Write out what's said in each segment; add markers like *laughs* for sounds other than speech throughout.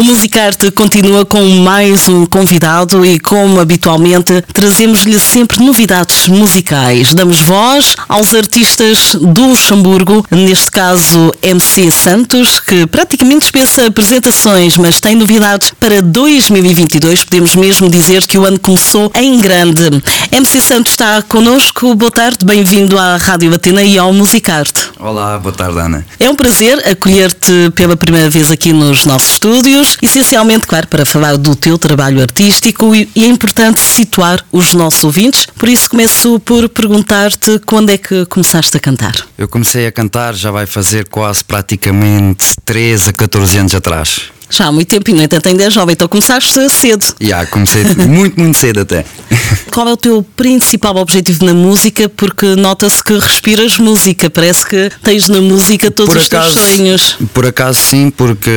O Musicarte continua com mais um convidado e, como habitualmente, trazemos-lhe sempre novidades musicais. Damos voz aos artistas do Luxemburgo, neste caso MC Santos, que praticamente dispensa apresentações, mas tem novidades para 2022. Podemos mesmo dizer que o ano começou em grande. MC Santos está connosco. Boa tarde, bem-vindo à Rádio Latina e ao Musicarte. Olá, boa tarde, Ana. É um prazer acolher-te pela primeira vez aqui nos nossos estúdios essencialmente, claro, para falar do teu trabalho artístico e, é importante situar os nossos ouvintes. Por isso começo por perguntar-te quando é que começaste a cantar? Eu comecei a cantar já vai fazer quase praticamente 13 a 14 anos atrás. Já há muito tempo e no entanto ainda é jovem, então começaste cedo. Já, yeah, comecei *laughs* muito, muito cedo até. Qual é o teu principal objetivo na música? Porque nota-se que respiras música, parece que tens na música todos por os acaso, teus sonhos. Por acaso sim, porque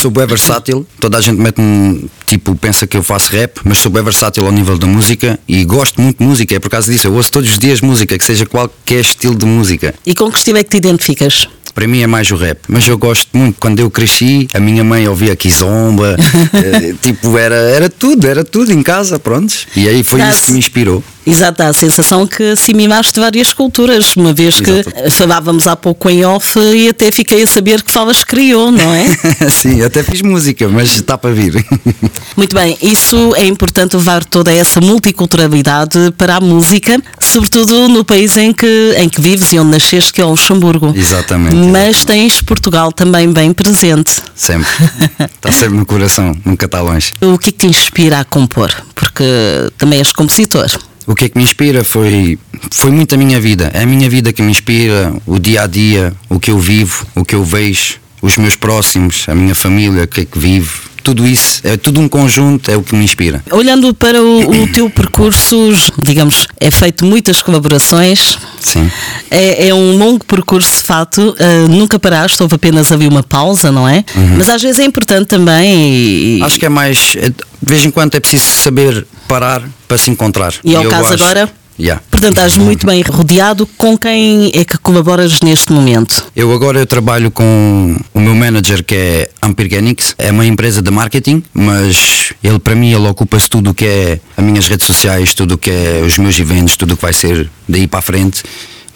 sou bem versátil, toda a gente mete-me, tipo, pensa que eu faço rap, mas sou bem versátil ao nível da música e gosto muito de música, é por causa disso, eu ouço todos os dias música, que seja qualquer estilo de música. E com que estilo é que te identificas? Para mim é mais o rap. Mas eu gosto muito, quando eu cresci, a minha mãe ouvia Kizomba, *laughs* eh, tipo, era, era tudo, era tudo em casa, pronto. E aí foi isso que me inspirou. Exato, dá a sensação que assimilaste várias culturas, uma vez que Exato. falávamos há pouco em off e até fiquei a saber que falas criou, não é? *laughs* Sim, até fiz música, mas está para vir. *laughs* Muito bem, isso é importante levar toda essa multiculturalidade para a música, sobretudo no país em que, em que vives e onde nasceste, que é o Luxemburgo. Exatamente. Mas exatamente. tens Portugal também bem presente. Sempre. *laughs* Está sempre no coração, nunca está longe. O que é que te inspira a compor? Porque também és compositor o que é que me inspira foi, foi muito a minha vida. É a minha vida que me inspira, o dia a dia, o que eu vivo, o que eu vejo, os meus próximos, a minha família, o que é que vive. Tudo isso, é tudo um conjunto, é o que me inspira. Olhando para o, o teu percurso, digamos, é feito muitas colaborações. Sim. É, é um longo percurso de fato, uh, nunca paraste, houve apenas ali uma pausa, não é? Uhum. Mas às vezes é importante também. E... Acho que é mais. É, de vez em quando é preciso saber parar para se encontrar. E ao caso acho... agora? Yeah. Portanto, estás muito bem rodeado. Com quem é que colaboras neste momento? Eu agora eu trabalho com o meu manager que é Ampirgenix. É uma empresa de marketing, mas ele para mim ele ocupa-se tudo o que é as minhas redes sociais, tudo o que é os meus eventos, tudo o que vai ser daí para a frente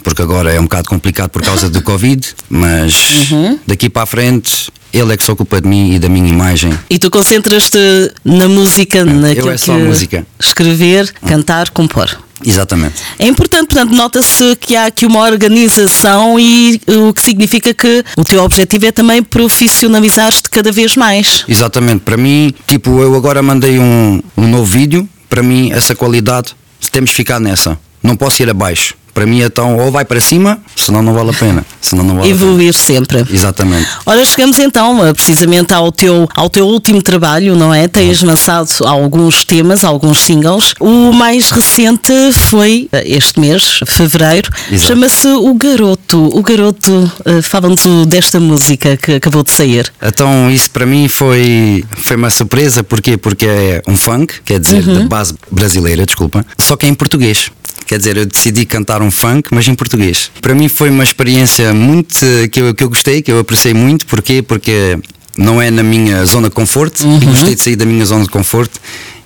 porque agora é um bocado complicado por causa do Covid, mas uhum. daqui para a frente ele é que se ocupa de mim e da minha imagem. E tu concentras-te na música, naquilo Eu é só que música. escrever, cantar, compor. Exatamente. É importante, portanto, nota-se que há aqui uma organização e o que significa que o teu objetivo é também profissionalizar-te cada vez mais. Exatamente. Para mim, tipo, eu agora mandei um, um novo vídeo, para mim essa qualidade temos que ficar nessa. Não posso ir abaixo para mim então ou vai para cima, senão não vale a pena. Senão não vale Evoluir sempre. Exatamente. Ora, chegamos então eh, precisamente ao teu, ao teu último trabalho, não é? Tens lançado alguns temas, alguns singles. O mais recente foi eh, este mês, fevereiro. Chama-se O Garoto. O Garoto, uh, fala-nos desta música que acabou de sair. Então, isso para mim foi, foi uma surpresa. Porquê? Porque é um funk, quer dizer, uhum. de base brasileira, desculpa, só que é em português. Quer dizer, eu decidi cantar um funk, mas em português. Para mim foi uma experiência muito que eu, que eu gostei, que eu apreciei muito. Porquê? Porque não é na minha zona de conforto uhum. e gostei de sair da minha zona de conforto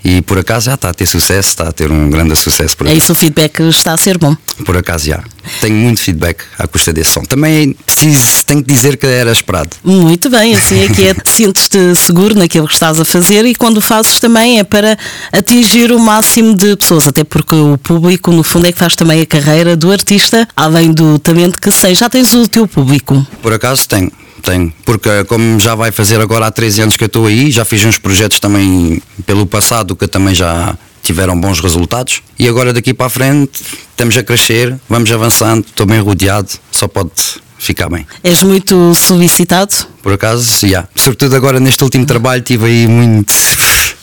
e por acaso já está a ter sucesso, está a ter um grande sucesso. Por é isso, o feedback está a ser bom. Por acaso já. Tenho muito feedback à custa desse som. Também preciso, tenho que dizer que era esperado. Muito bem, assim é que é, te sentes-te seguro naquilo que estás a fazer e quando fazes também é para atingir o máximo de pessoas, até porque o público, no fundo, é que faz também a carreira do artista, além do talento que sei. Já tens o teu público? Por acaso tenho tenho, porque como já vai fazer agora há 13 anos que eu estou aí, já fiz uns projetos também pelo passado que também já tiveram bons resultados e agora daqui para a frente estamos a crescer, vamos avançando, estou bem rodeado, só pode ficar bem. És muito solicitado? Por acaso, já. Yeah. Sobretudo agora neste último trabalho tive aí muito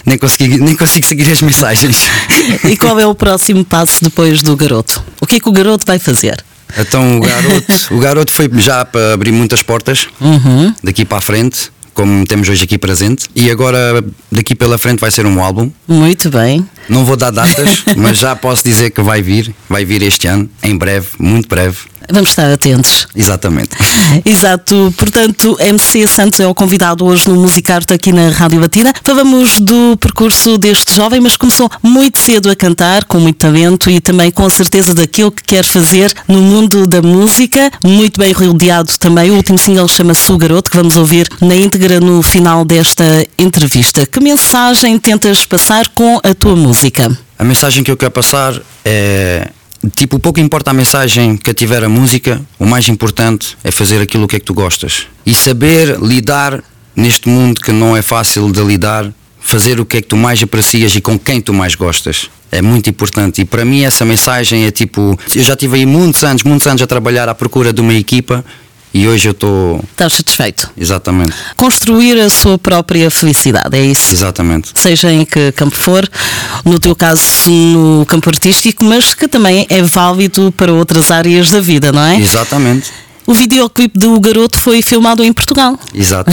nem, consegui, nem consigo seguir as mensagens. *laughs* E qual é o próximo passo depois do garoto? O que é que o garoto vai fazer? Então o garoto, *laughs* o garoto foi já para abrir muitas portas Uhum. daqui para a frente, como temos hoje aqui presente. E agora daqui pela frente vai ser um álbum. Muito bem. Não vou dar datas, mas já posso dizer que vai vir, vai vir este ano, em breve, muito breve. Vamos estar atentos. Exatamente. *laughs* Exato, portanto, MC Santos é o convidado hoje no Musicarte aqui na Rádio Batina. Falamos do percurso deste jovem, mas começou muito cedo a cantar, com muito talento e também com a certeza daquilo que quer fazer no mundo da música. Muito bem rodeado também. O último single chama-se O Garoto, que vamos ouvir na íntegra no final desta entrevista. Que mensagem tentas passar com a tua música? A mensagem que eu quero passar é. Tipo, pouco importa a mensagem que tiver a música, o mais importante é fazer aquilo que é que tu gostas. E saber lidar neste mundo que não é fácil de lidar, fazer o que é que tu mais aprecias e com quem tu mais gostas. É muito importante. E para mim essa mensagem é tipo. Eu já tive aí muitos anos, muitos anos a trabalhar à procura de uma equipa e hoje eu estou. Estás satisfeito? Exatamente. Construir a sua própria felicidade, é isso? Exatamente. seja em que campo for, no teu caso no campo artístico, mas que também é válido para outras áreas da vida, não é? Exatamente. O videoclipe do garoto foi filmado em Portugal. Exato.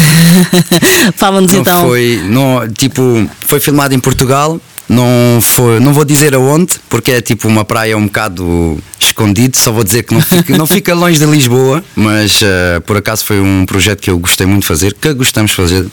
*laughs* Fala-nos então. foi, não, tipo, foi filmado em Portugal. Não foi, não vou dizer aonde, porque é tipo uma praia um bocado escondido. Só vou dizer que não fica, não fica longe de Lisboa, mas eh, por acaso foi um projeto que eu gostei muito de fazer, que gostamos de fazer,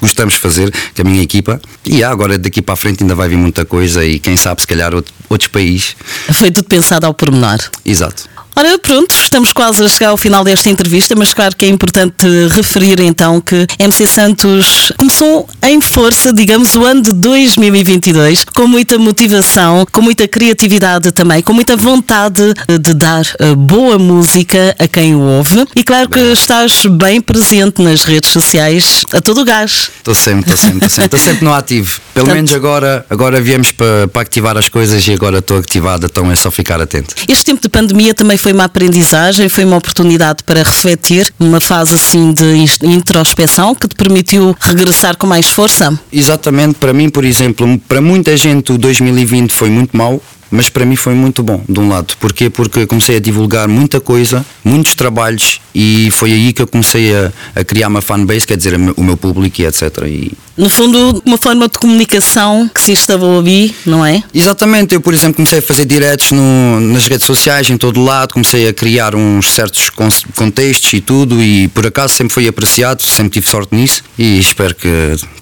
gostamos fazer com a minha equipa. E ah, agora daqui para a frente ainda vai vir muita coisa e quem sabe se calhar outro, outros países. Foi tudo pensado ao pormenor. Exato. Ora, pronto, estamos quase a chegar ao final desta entrevista, mas claro que é importante referir então que MC Santos começou em força, digamos, o ano de 2022, com muita motivação, com muita criatividade também, com muita vontade de dar eh, boa música a quem o ouve. E claro que estás bem presente nas redes sociais a todo o gás. Estou sempre, estou sempre, estou sempre, estou sempre no ativo. Pelo Portanto- menos agora, agora viemos para, para ativar as coisas e agora estou ativado, então é só ficar atento. Este tempo de pandemia também foi uma aprendizagem, foi uma oportunidade para refletir, uma fase assim de introspeção que te permitiu regressar com mais força. Exatamente, para mim, por exemplo, para muita gente o 2020 foi muito mau, mas para mim foi muito bom, de um lado. Porquê? Porque comecei a divulgar muita coisa, muitos trabalhos e foi aí que eu comecei a, a criar uma fanbase, quer dizer, o meu público e etc. E, No fundo, uma forma de comunicação que se instalou ali, não é? Exatamente, eu por exemplo comecei a fazer diretos no- nas redes sociais em todo lado, comecei a criar uns certos con- contextos e tudo e por acaso sempre foi apreciado, sempre tive sorte nisso e espero que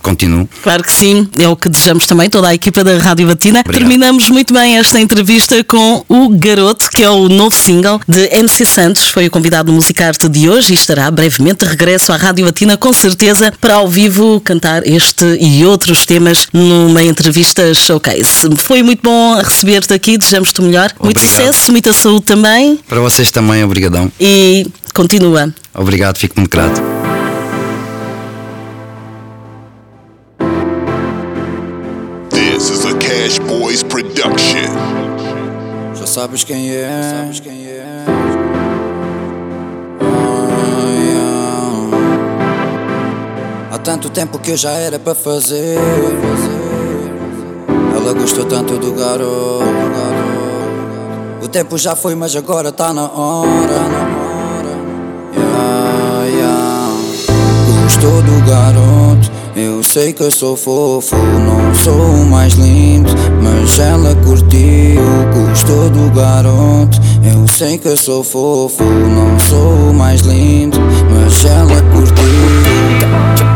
continue. Claro que sim, é o que desejamos também, toda a equipa da Rádio Batina. Obrigado. Terminamos muito bem esta entrevista com o Garoto, que é o novo single de MC Santos. Foi o convidado no Musicarte de hoje e estará brevemente de regresso à Rádio Batina, com certeza, para ao vivo cantar este e outros temas numa entrevista showcase. Foi muito bom receber-te aqui, desejamos-te o melhor. Muito Obrigado. sucesso, muita saúde também Para vocês também, obrigadão. e continua. Obrigado, fico muito grato. This is a Cash Boys production. Já sabes quem é, sabes quem é. Tanto tempo que eu já era para fazer. Ela gostou tanto do garoto. O tempo já foi, mas agora tá na hora. Yeah, yeah. Gostou do garoto. Eu sei que eu sou fofo, não sou o mais lindo, mas ela curtiu, gostou do garoto. Eu sei que eu sou fofo, não sou o mais lindo, mas ela curtiu.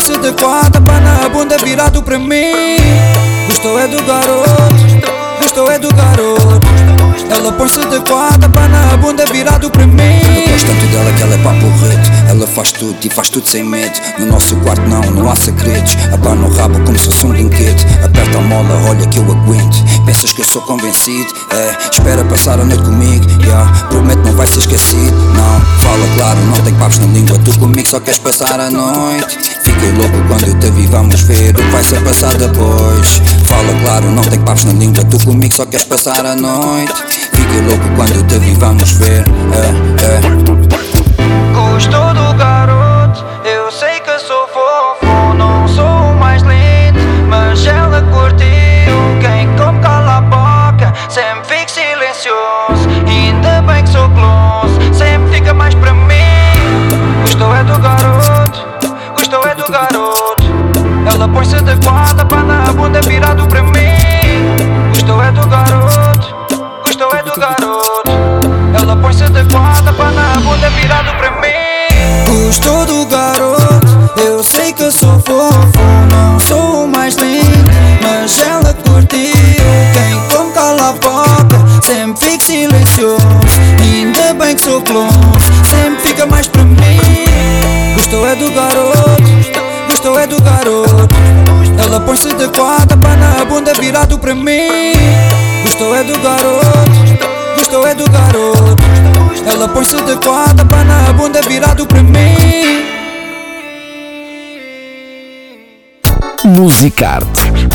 De quatro, pana a bunda virado para mim. Gostou é do garoto, gostou é do garoto. Ela põe-se de quatro, pana a bunda virado para mim. Eu gosto tanto dela que ela é papo reto. Ela faz tudo e faz tudo sem medo. No nosso quarto não, não há segredos. Abana o rabo como se fosse um brinquedo. Aperta a mola, olha que eu aguento. Pensas que eu sou convencido? É, espera passar a noite comigo. Yeah. Prometo não vai ser esquecido. Não, fala claro, não tem papos na língua. Tu comigo só queres passar a noite Fiquei louco quando te vi, vamos ver o que vai ser passar depois Fala claro, não tem papos na língua Tu comigo só queres passar a noite Fiquei louco quando te vi, vamos ver é, é. Gostou do garoto, eu sei que sou fofo. Não sou o mais lindo, mas ela curtiu Quem come cala a boca, sempre fico silencioso. Ainda bem que sou close, sempre fica mais para mim. Gostou é do garoto, gostou é do garoto. Ela põe-se de quatro, pana a bunda virado para mim. Gostou é do garoto, gostou é do garoto Ela põe-se de quatro, pana a bunda virado para mim. Musicarte